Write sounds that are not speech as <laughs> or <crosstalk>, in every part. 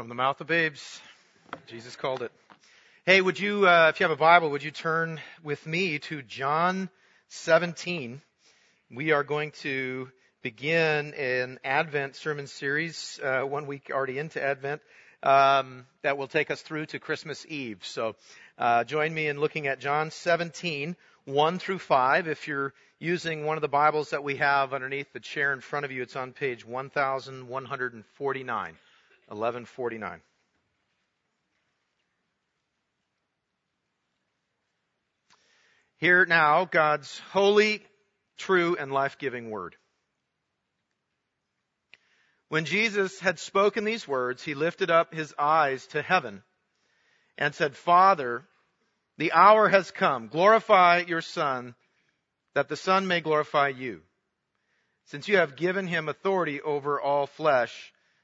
From the mouth of babes, Jesus called it. Hey, would you, uh, if you have a Bible, would you turn with me to John 17? We are going to begin an Advent sermon series, uh, one week already into Advent, um, that will take us through to Christmas Eve. So, uh, join me in looking at John 17, 1 through 5. If you're using one of the Bibles that we have underneath the chair in front of you, it's on page 1149. 1149. Hear now God's holy, true, and life-giving word. When Jesus had spoken these words, he lifted up his eyes to heaven and said, Father, the hour has come. Glorify your Son, that the Son may glorify you. Since you have given him authority over all flesh,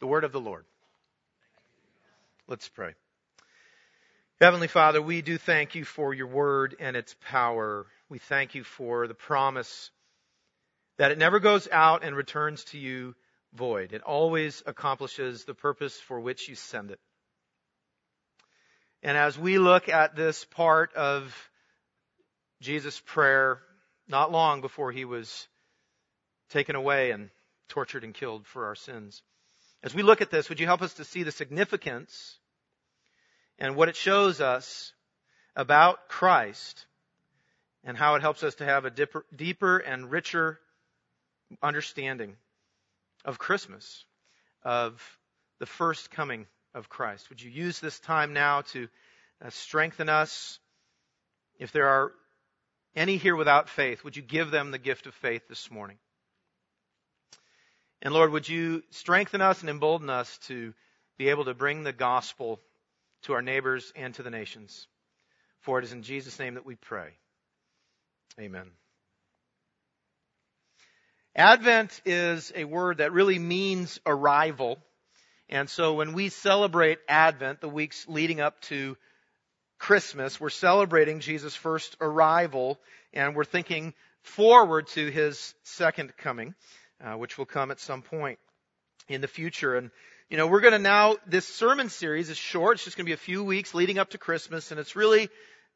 The word of the Lord. Let's pray. Heavenly Father, we do thank you for your word and its power. We thank you for the promise that it never goes out and returns to you void. It always accomplishes the purpose for which you send it. And as we look at this part of Jesus' prayer, not long before he was taken away and tortured and killed for our sins, as we look at this, would you help us to see the significance and what it shows us about Christ and how it helps us to have a deeper, and richer understanding of Christmas, of the first coming of Christ. Would you use this time now to uh, strengthen us? If there are any here without faith, would you give them the gift of faith this morning? And Lord, would you strengthen us and embolden us to be able to bring the gospel to our neighbors and to the nations. For it is in Jesus' name that we pray. Amen. Advent is a word that really means arrival. And so when we celebrate Advent, the weeks leading up to Christmas, we're celebrating Jesus' first arrival and we're thinking forward to his second coming uh, which will come at some point in the future. And, you know, we're going to now, this sermon series is short. It's just going to be a few weeks leading up to Christmas, and it's really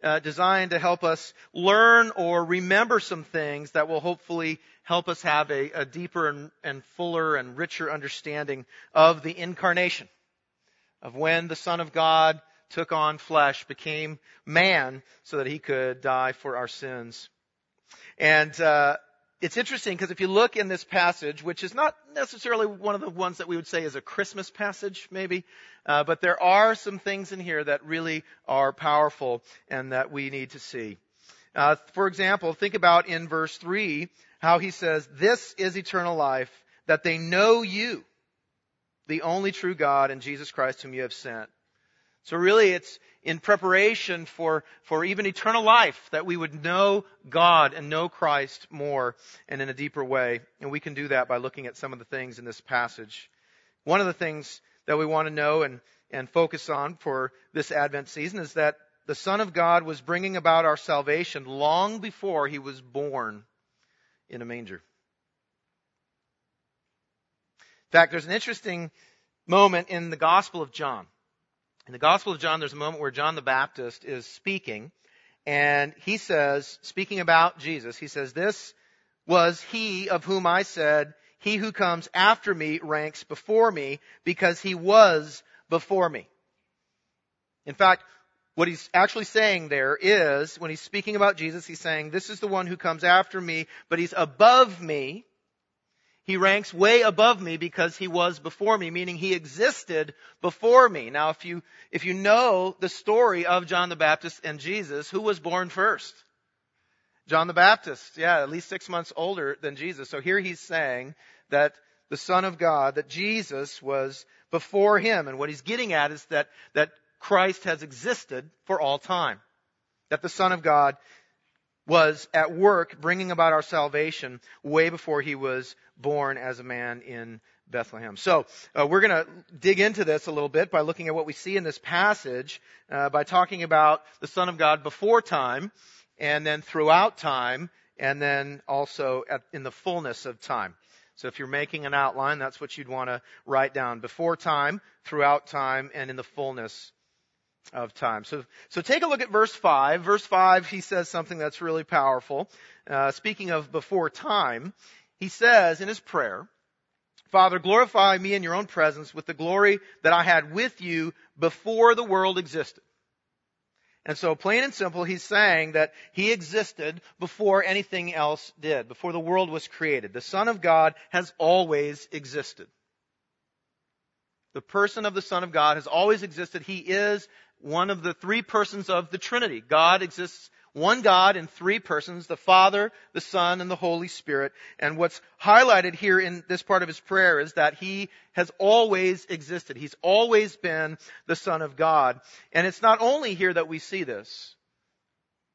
uh, designed to help us learn or remember some things that will hopefully help us have a, a deeper and, and fuller and richer understanding of the incarnation, of when the Son of God took on flesh, became man, so that he could die for our sins. And uh, it's interesting because if you look in this passage, which is not necessarily one of the ones that we would say is a Christmas passage, maybe, uh, but there are some things in here that really are powerful and that we need to see. Uh, for example, think about in verse three how he says, "This is eternal life, that they know you, the only true God, and Jesus Christ, whom you have sent." So really, it's in preparation for, for even eternal life that we would know God and know Christ more and in a deeper way. And we can do that by looking at some of the things in this passage. One of the things that we want to know and, and focus on for this Advent season is that the Son of God was bringing about our salvation long before he was born in a manger. In fact, there's an interesting moment in the Gospel of John. In the Gospel of John, there's a moment where John the Baptist is speaking, and he says, speaking about Jesus, he says, This was he of whom I said, He who comes after me ranks before me, because he was before me. In fact, what he's actually saying there is, when he's speaking about Jesus, he's saying, This is the one who comes after me, but he's above me he ranks way above me because he was before me, meaning he existed before me. Now, if you, if you know the story of John the Baptist and Jesus, who was born first? John the Baptist. Yeah, at least six months older than Jesus. So here he's saying that the Son of God, that Jesus was before him. And what he's getting at is that, that Christ has existed for all time. That the Son of God was at work bringing about our salvation way before he was born as a man in Bethlehem. So uh, we're going to dig into this a little bit by looking at what we see in this passage uh, by talking about the Son of God before time, and then throughout time, and then also at, in the fullness of time. So if you're making an outline, that's what you'd want to write down before time, throughout time, and in the fullness of time. So, so take a look at verse 5. Verse 5, he says something that's really powerful. Uh, speaking of before time, he says in his prayer, Father, glorify me in your own presence with the glory that I had with you before the world existed. And so plain and simple, he's saying that he existed before anything else did, before the world was created. The Son of God has always existed. The person of the Son of God has always existed. He is one of the three persons of the Trinity. God exists one God in three persons, the Father, the Son, and the Holy Spirit. And what's highlighted here in this part of his prayer is that he has always existed. He's always been the Son of God. And it's not only here that we see this.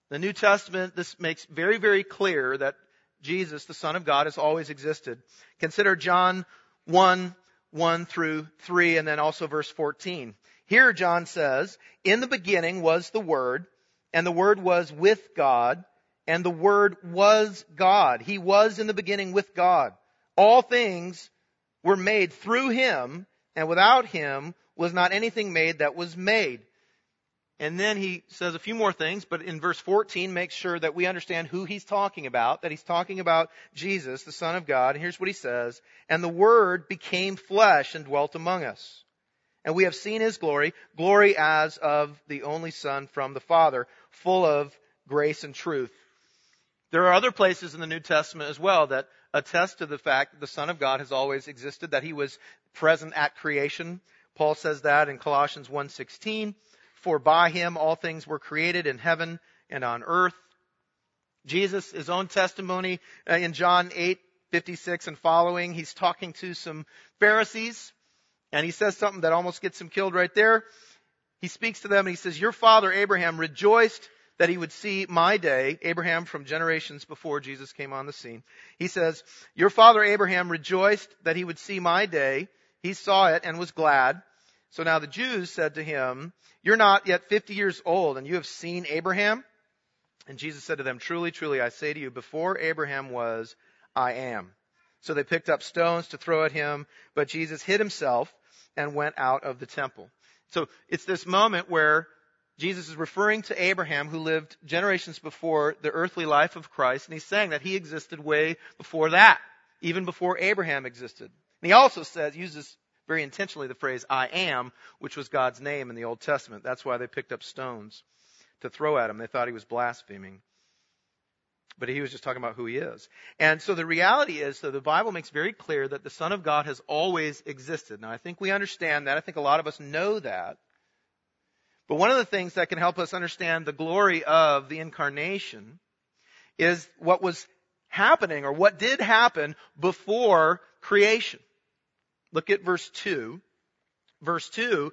The New Testament, this makes very, very clear that Jesus, the Son of God, has always existed. Consider John 1, 1 through 3, and then also verse 14. Here John says, In the beginning was the Word, and the Word was with God, and the Word was God. He was in the beginning with God. All things were made through Him, and without Him was not anything made that was made. And then he says a few more things, but in verse 14 makes sure that we understand who he's talking about, that he's talking about Jesus, the Son of God. And here's what he says, and the Word became flesh and dwelt among us. And we have seen his glory, glory as of the only Son from the Father, full of grace and truth. There are other places in the New Testament as well that attest to the fact that the Son of God has always existed, that he was present at creation. Paul says that in Colossians 1:16, for by him all things were created in heaven and on earth. Jesus, his own testimony uh, in John 8:56 and following, he's talking to some Pharisees and he says something that almost gets him killed right there. He speaks to them and he says, Your father Abraham rejoiced that he would see my day. Abraham from generations before Jesus came on the scene. He says, Your father Abraham rejoiced that he would see my day. He saw it and was glad. So now the Jews said to him, You're not yet 50 years old and you have seen Abraham? And Jesus said to them, Truly, truly, I say to you, before Abraham was, I am. So they picked up stones to throw at him, but Jesus hid himself and went out of the temple. So it's this moment where Jesus is referring to Abraham who lived generations before the earthly life of Christ, and he's saying that he existed way before that, even before Abraham existed. And he also says, uses very intentionally the phrase, I am, which was God's name in the Old Testament. That's why they picked up stones to throw at him. They thought he was blaspheming but he was just talking about who he is. And so the reality is, so the Bible makes very clear that the Son of God has always existed. Now I think we understand that. I think a lot of us know that. But one of the things that can help us understand the glory of the incarnation is what was happening or what did happen before creation. Look at verse 2. Verse 2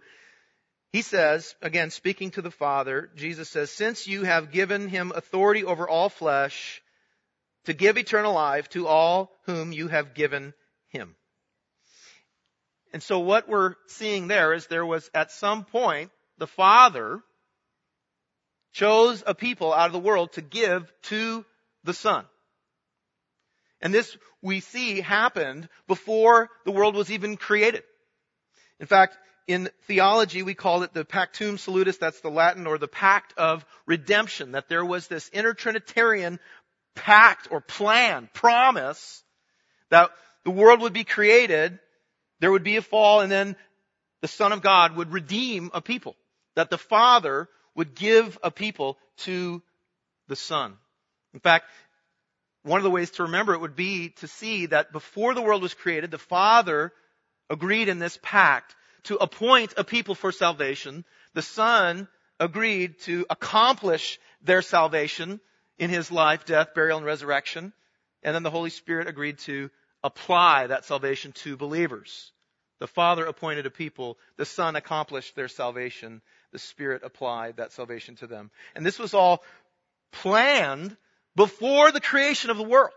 he says, again, speaking to the Father, Jesus says, Since you have given him authority over all flesh to give eternal life to all whom you have given him. And so what we're seeing there is there was at some point the Father chose a people out of the world to give to the Son. And this we see happened before the world was even created. In fact, in theology, we call it the Pactum Salutis, that's the Latin, or the Pact of Redemption, that there was this intertrinitarian pact or plan, promise, that the world would be created, there would be a fall, and then the Son of God would redeem a people. That the Father would give a people to the Son. In fact, one of the ways to remember it would be to see that before the world was created, the Father agreed in this pact to appoint a people for salvation. The Son agreed to accomplish their salvation in his life, death, burial, and resurrection. And then the Holy Spirit agreed to apply that salvation to believers. The Father appointed a people, the Son accomplished their salvation, the Spirit applied that salvation to them. And this was all planned before the creation of the world.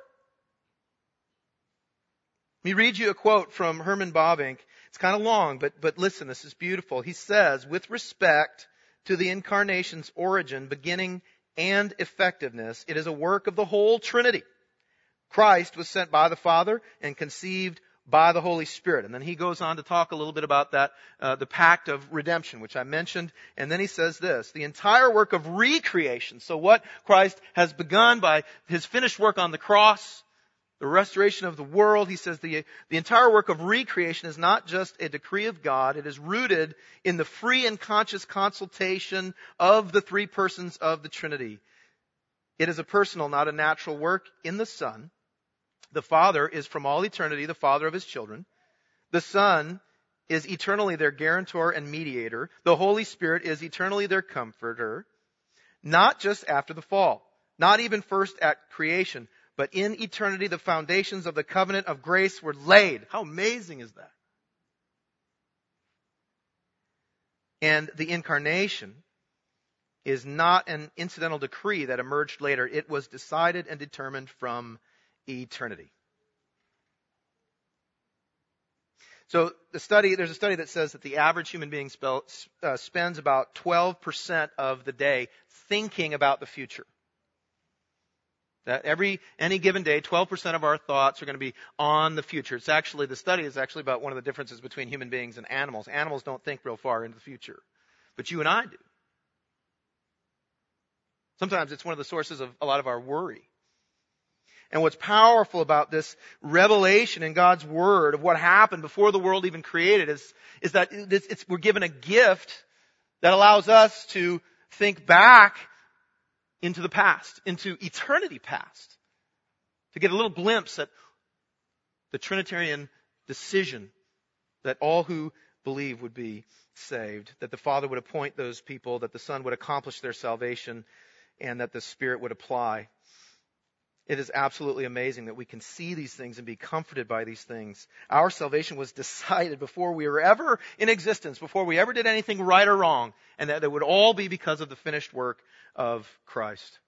Let me read you a quote from Herman Bavinck. It's kind of long, but, but listen, this is beautiful. He says, with respect to the incarnation's origin, beginning, and effectiveness, it is a work of the whole Trinity. Christ was sent by the Father and conceived by the Holy Spirit. And then he goes on to talk a little bit about that, uh, the pact of redemption, which I mentioned. And then he says this, the entire work of recreation. So what Christ has begun by his finished work on the cross, the restoration of the world, he says the, the entire work of recreation is not just a decree of God, it is rooted in the free and conscious consultation of the three persons of the Trinity. It is a personal, not a natural work in the Son the Father is from all eternity the Father of His children. The Son is eternally their guarantor and mediator. The Holy Spirit is eternally their comforter. Not just after the fall. Not even first at creation. But in eternity, the foundations of the covenant of grace were laid. How amazing is that? And the incarnation is not an incidental decree that emerged later. It was decided and determined from eternity. So the study, there's a study that says that the average human being spell, uh, spends about 12% of the day thinking about the future. That every, any given day, 12% of our thoughts are going to be on the future. It's actually, the study is actually about one of the differences between human beings and animals. Animals don't think real far into the future. But you and I do. Sometimes it's one of the sources of a lot of our worry. And what's powerful about this revelation in God's Word of what happened before the world even created is, is that we're given a gift that allows us to think back into the past, into eternity past, to get a little glimpse at the Trinitarian decision that all who believe would be saved, that the Father would appoint those people, that the Son would accomplish their salvation, and that the Spirit would apply it is absolutely amazing that we can see these things and be comforted by these things. Our salvation was <laughs> decided before we were ever in existence, before we ever did anything right or wrong, and that it would all be because of the finished work of Christ.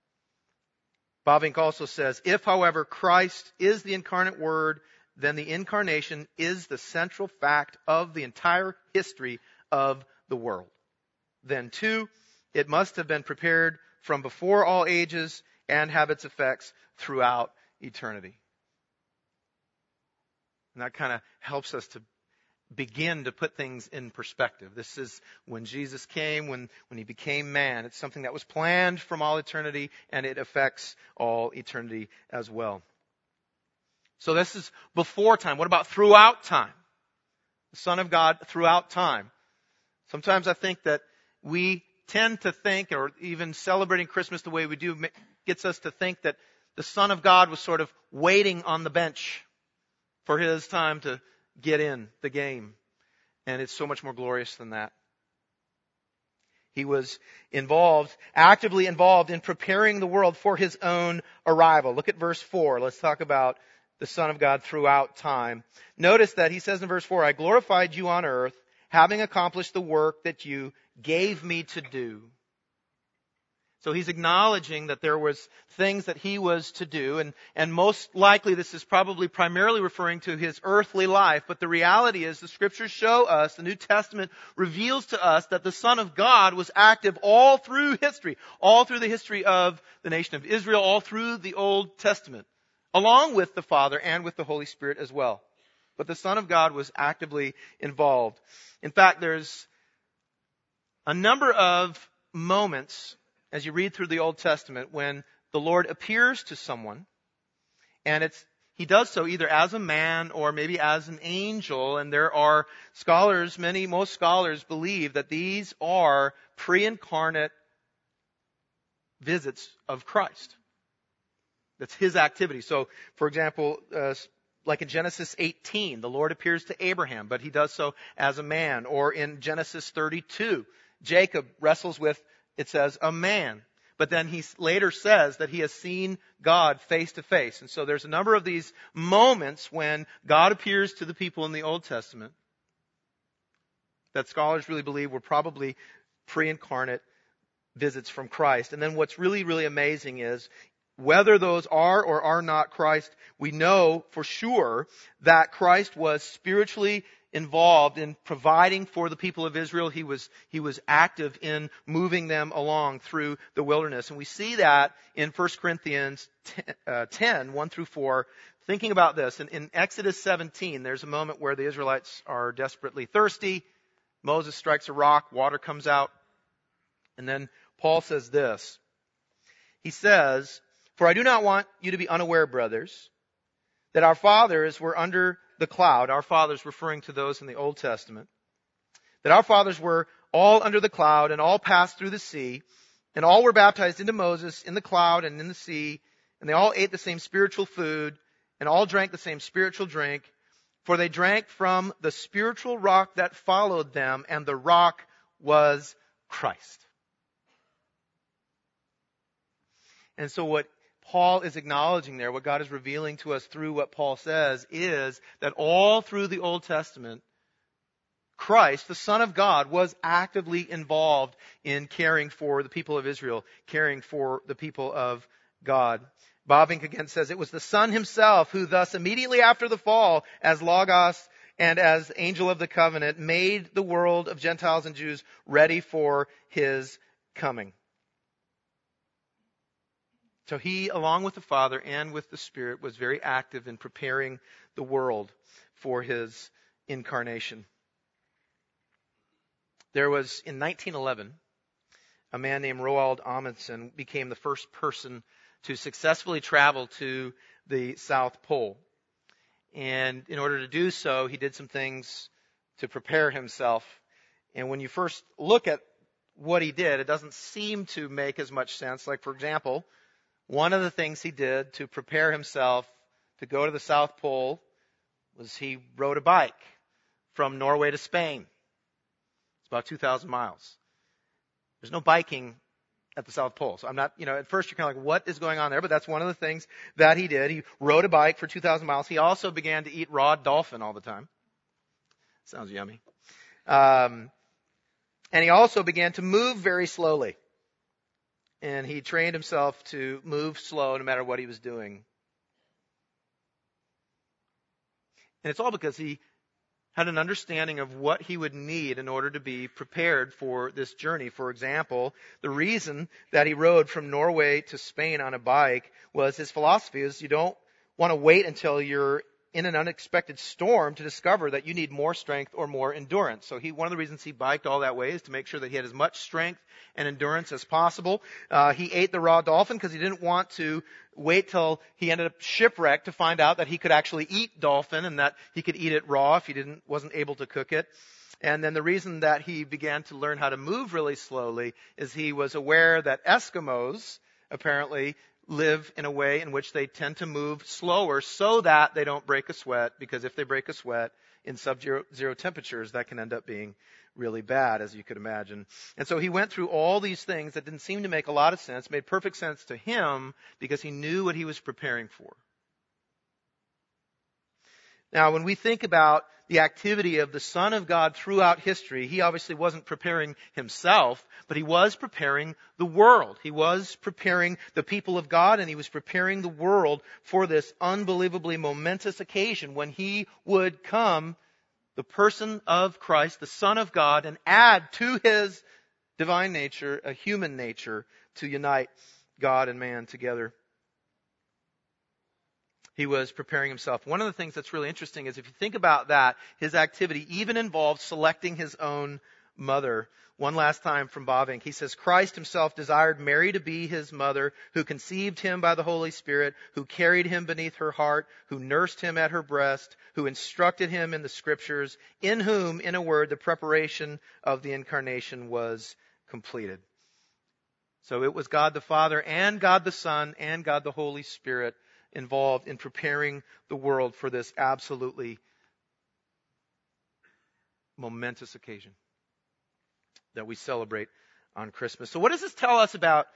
Bavinck also says, if however Christ is the incarnate word, then the incarnation is the central fact of the entire history of the world. Then too, it must have been prepared from before all ages and have its effects throughout eternity. And that kind of helps us to begin to put things in perspective. This is when Jesus came, when, when he became man. It's something that was planned from all eternity and it affects all eternity as well. So this is before time. What about throughout time? The Son of God throughout time. Sometimes I think that we tend to think, or even celebrating Christmas the way we do, gets us to think that the Son of God was sort of waiting on the bench for his time to get in the game. And it's so much more glorious than that. He was involved, actively involved in preparing the world for his own arrival. Look at verse 4. Let's talk about the Son of God throughout time. Notice that he says in verse 4, I glorified you on earth, having accomplished the work that you gave me to do. So he's acknowledging that there was things that he was to do, and, and most likely this is probably primarily referring to his earthly life, but the reality is the scriptures show us, the New Testament reveals to us that the Son of God was active all through history, all through the history of the nation of Israel, all through the Old Testament, along with the Father and with the Holy Spirit as well. But the Son of God was actively involved. In fact, there's a number of moments as you read through the Old Testament when the Lord appears to someone and it's he does so either as a man or maybe as an angel and there are scholars many most scholars believe that these are pre-incarnate visits of Christ. That's his activity. So for example uh, like in Genesis 18 the Lord appears to Abraham but he does so as a man. Or in Genesis 32 Jacob wrestles with it says a man. but then he later says that he has seen God face to face. And so there's a number of these moments when God appears to the people in the Old Testament that scholars really believe were probably pre-incarnate visits from Christ. And then what's really, really amazing is whether those are or are not Christ, we know for sure that Christ was spiritually involved in providing for the people of Israel. He was, he was active in moving them along through the wilderness. And we see that in 1 Corinthians 10, uh, 10 1 through 4. Thinking about this, in, in Exodus 17, there's a moment where the Israelites are desperately thirsty. Moses strikes a rock, water comes out. And then Paul says this. He says, For I do not want you to be unaware, brothers, that our fathers were under the cloud, our fathers referring to those in the Old Testament, that our fathers were all under the cloud and all passed through the sea, and all were baptized into Moses in the cloud and in the sea, and they all ate the same spiritual food, and all drank the same spiritual drink, for they drank from the spiritual rock that followed them, and the rock was Christ. And so what Paul is acknowledging there, what God is revealing to us through what Paul says, is that all through the Old Testament, Christ, the Son of God, was actively involved in caring for the people of Israel, caring for the people of God. Bavinck again says it was the Son himself who thus immediately after the fall, as Logos and as angel of the covenant, made the world of Gentiles and Jews ready for his coming. So he, along with the Father and with the Spirit, was very active in preparing the world for his incarnation. There was, in 1911, a man named Roald Amundsen became the first person to successfully travel to the South Pole. And in order to do so, he did some things to prepare himself. And when you first look at what he did, it doesn't seem to make as much sense. Like, for example, one of the things he did to prepare himself to go to the South Pole was he rode a bike from Norway to Spain. It's about 2,000 miles. There's no biking at the South Pole. So I'm not, you know, at first you're kind of like, what is going on there? But that's one of the things that he did. He rode a bike for 2,000 miles. He also began to eat raw dolphin all the time. Sounds yummy. Um, and he also began to move very slowly and he trained himself to move slow no matter what he was doing. And it's all because he had an understanding of what he would need in order to be prepared for this journey. For example, the reason that he rode from Norway to Spain on a bike was his philosophy is you don't want to wait until you're in an unexpected storm to discover that you need more strength or more endurance. So he, one of the reasons he biked all that way is to make sure that he had as much strength and endurance as possible. Uh, he ate the raw dolphin because he didn't want to wait till he ended up shipwrecked to find out that he could actually eat dolphin and that he could eat it raw if he didn't, wasn't able to cook it. And then the reason that he began to learn how to move really slowly is he was aware that Eskimos apparently live in a way in which they tend to move slower so that they don't break a sweat, because if they break a sweat in sub-zero temperatures, that can end up being really bad, as you could imagine. And so he went through all these things that didn't seem to make a lot of sense, made perfect sense to him because he knew what he was preparing for. Now, when we think about the activity of the Son of God throughout history, he obviously wasn't preparing himself, but he was preparing the world. He was preparing the people of God and he was preparing the world for this unbelievably momentous occasion when he would come, the person of Christ, the Son of God, and add to his divine nature a human nature to unite God and man together he was preparing himself. One of the things that's really interesting is if you think about that, his activity even involved selecting his own mother. One last time from Bavinck. He says, Christ himself desired Mary to be his mother, who conceived him by the Holy Spirit, who carried him beneath her heart, who nursed him at her breast, who instructed him in the scriptures, in whom, in a word, the preparation of the incarnation was completed. So it was God the Father and God the Son and God the Holy Spirit involved in preparing the world for this absolutely momentous occasion that we celebrate on Christmas. So, what does this tell us about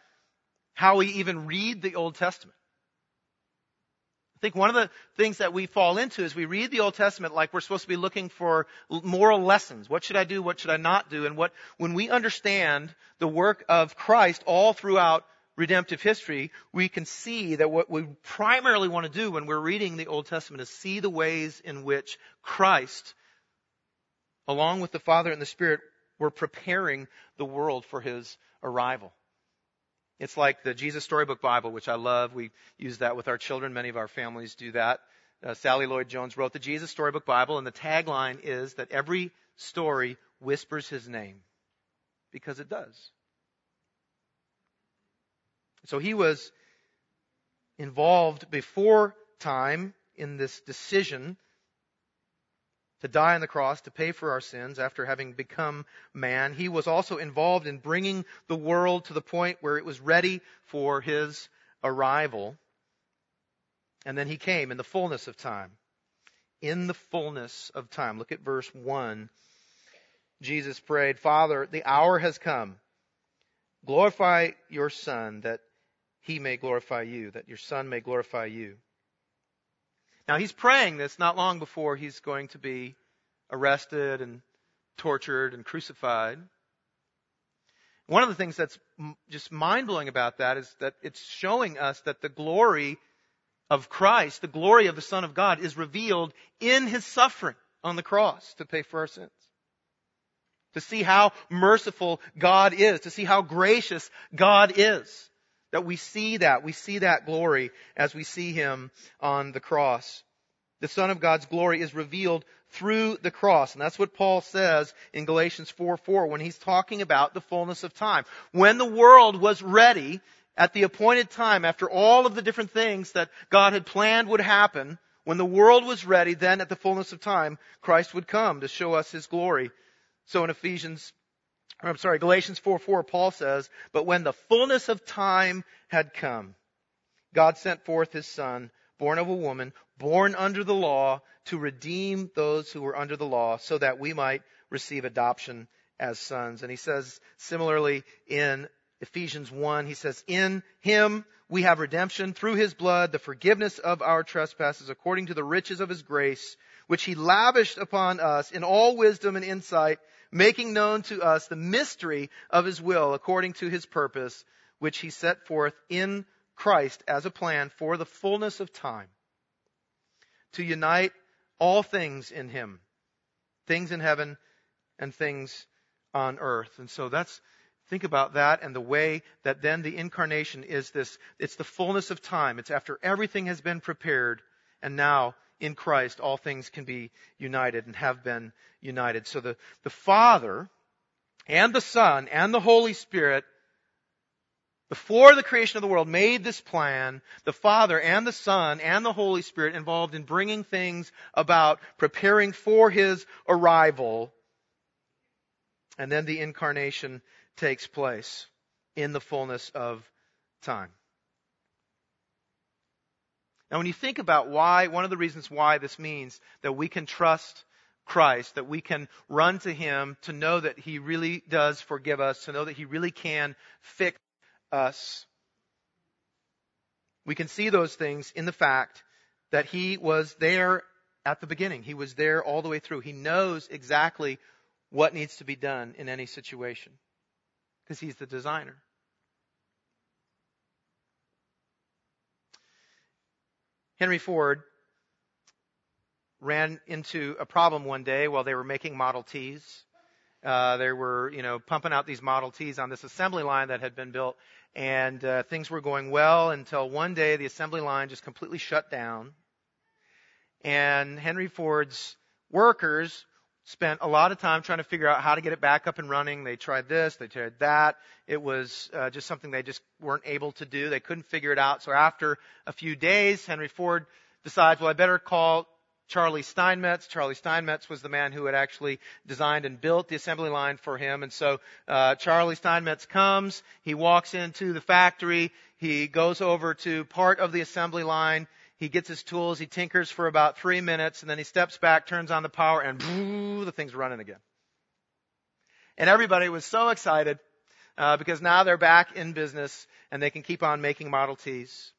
how we even read the Old Testament. I think one of the things that we fall into is we read the Old Testament like we're supposed to be looking for moral lessons. What should I do? What should I not do? And what, when we understand the work of Christ all throughout redemptive history, we can see that what we primarily want to do when we're reading the Old Testament is see the ways in which Christ, along with the Father and the Spirit, were preparing the world for His arrival. It's like the Jesus Storybook Bible, which I love. We use that with our children. Many of our families do that. Uh, Sally Lloyd Jones wrote the Jesus Storybook Bible, and the tagline is that every story whispers his name. Because it does. So he was involved before time in this decision to die on the cross to pay for our sins after having become man. He was also involved in bringing the world to the point where it was ready for his arrival. And then he came in the fullness of time. In the fullness of time. Look at verse 1. Jesus prayed, Father, the hour has come. Glorify your Son that he may glorify you, that your Son may glorify you. Now he's praying this not long before he's going to be arrested and tortured and crucified. One of the things that's just mind blowing about that is that it's showing us that the glory of Christ, the glory of the Son of God is revealed in his suffering on the cross to pay for our sins. To see how merciful God is, to see how gracious God is. That we see that. We see that glory as we see Him on the cross. The Son of God's glory is revealed through the cross. And that's what Paul says in Galatians 4 4 when he's talking about the fullness of time. When the world was ready at the appointed time, after all of the different things that God had planned would happen, when the world was ready, then at the fullness of time, Christ would come to show us his glory. So in Ephesians I'm sorry, Galatians 4 4, Paul says, But when the fullness of time had come, God sent forth his son, born of a woman, born under the law, to redeem those who were under the law, so that we might receive adoption as sons. And he says similarly in Ephesians 1, he says, In him we have redemption through his blood, the forgiveness of our trespasses according to the riches of his grace, which he lavished upon us in all wisdom and insight making known to us the mystery of his will according to his purpose, which he set forth in Christ as a plan for the fullness of time to unite all things in him, things in heaven and things on earth. And so that's, think about that and the way that then the incarnation is this, it's the fullness of time. It's after everything has been prepared and now in Christ, all things can be united and have been united. So the, the Father and the Son and the Holy Spirit, before the creation of the world, made this plan. The Father and the Son and the Holy Spirit involved in bringing things about, preparing for His arrival. And then the incarnation takes place in the fullness of time. Now, when you think about why, one of the reasons why this means that we can trust Christ, that we can run to Him to know that He really does forgive us, to know that He really can fix us. We can see those things in the fact that He was there at the beginning. He was there all the way through. He knows exactly what needs to be done in any situation because He's the designer. Henry Ford ran into a problem one day while they were making Model Ts. Uh, they were, you know, pumping out these Model Ts on this assembly line that had been built, and uh, things were going well until one day the assembly line just completely shut down. And Henry Ford's workers spent a lot of time trying to figure out how to get it back up and running. They tried this, they tried that. It was uh, just something they just weren't able to do. They couldn't figure it out. So after a few days, Henry Ford decides, well, I better call Charlie Steinmetz. Charlie Steinmetz was the man who had actually designed and built the assembly line for him. And so uh, Charlie Steinmetz comes. He walks into the factory. He goes over to part of the assembly line he gets his tools, he tinkers for about three minutes, and then he steps back, turns on the power, and boo, the thing's running again. And everybody was so excited uh, because now they're back in business and they can keep on making Model Ts.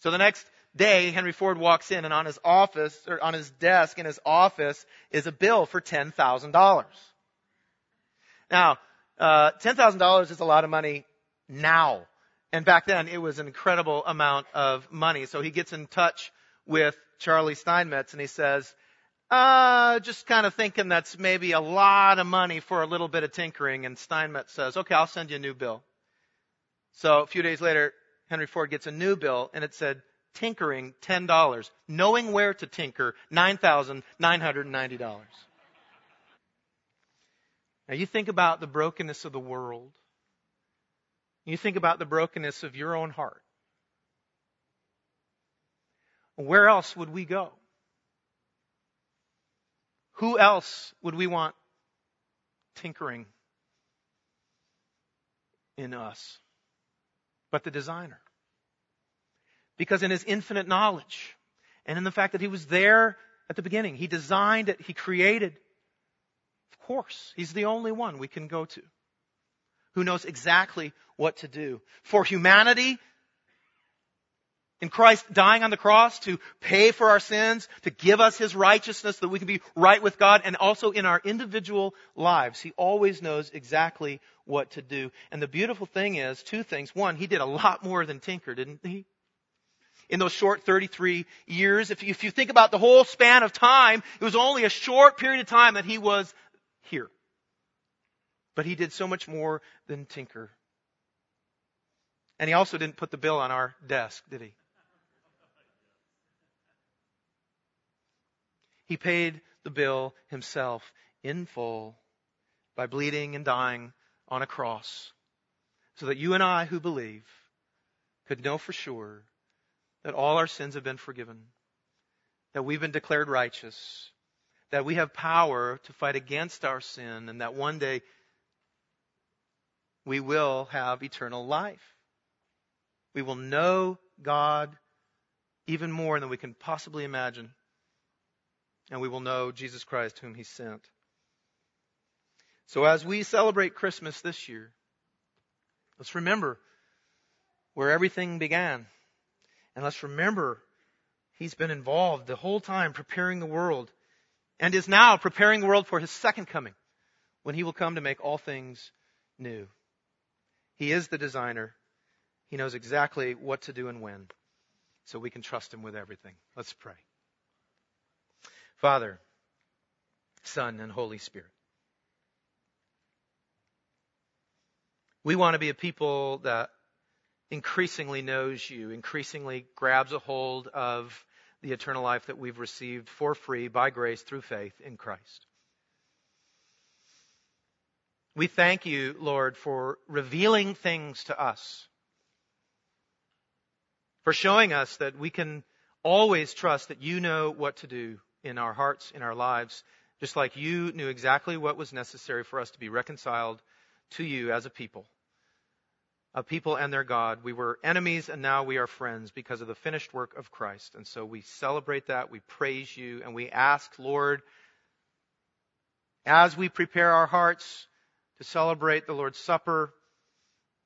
So the next day, Henry Ford walks in and on his office, or on his desk in his office is a bill for $10,000. Now, uh, $10,000 is a lot of money now. And back then, it was an incredible amount of money. So he gets in touch with Charlie Steinmetz and he says, uh, just kind of thinking that's maybe a lot of money for a little bit of tinkering. And Steinmetz says, okay, I'll send you a new bill. So a few days later, Henry Ford gets a new bill and it said, tinkering, $10. Knowing where to tinker, $9,990. Now you think about the brokenness of the world. You think about the brokenness of your own heart. Where else would we go? Who else would we want tinkering in us but the designer? Because in his infinite knowledge and in the fact that he was there at the beginning, he designed it, he created. Of course, he's the only one we can go to who knows exactly what to do. For humanity, in Christ dying on the cross to pay for our sins, to give us His righteousness that we can be right with God, and also in our individual lives. He always knows exactly what to do. And the beautiful thing is, two things. One, He did a lot more than tinker, didn't He? In those short 33 years, if you, if you think about the whole span of time, it was only a short period of time that He was here. But He did so much more than tinker. And He also didn't put the bill on our desk, did He? He paid the bill himself in full by bleeding and dying on a cross so that you and I who believe could know for sure that all our sins have been forgiven, that we've been declared righteous, that we have power to fight against our sin, and that one day we will have eternal life. We will know God even more than we can possibly imagine and we will know Jesus Christ whom he sent. So as we celebrate Christmas this year, let's remember where everything began. And let's remember he's been involved the whole time preparing the world and is now preparing the world for his second coming when he will come to make all things new. He is the designer. He knows exactly what to do and when. So we can trust him with everything. Let's pray. Father, Son, and Holy Spirit. We want to be a people that increasingly knows you, increasingly grabs a hold of the eternal life that we've received for free by grace through faith in Christ. We thank you, Lord, for revealing things to us, for showing us that we can always trust that you know what to do in our hearts, in our lives, just like you knew exactly what was necessary for us to be reconciled to you as a people. A people and their God. We were enemies and now we are friends because of the finished work of Christ. And so we celebrate that, we praise you, and we ask, Lord, as we prepare our hearts to celebrate the Lord's Supper,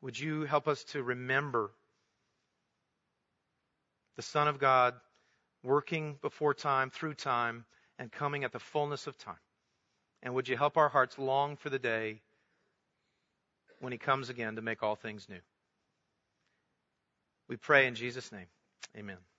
would you help us to remember the Son of God working before time, through time, and coming at the fullness of time. And would you help our hearts long for the day when he comes again to make all things new? We pray in Jesus' name. Amen.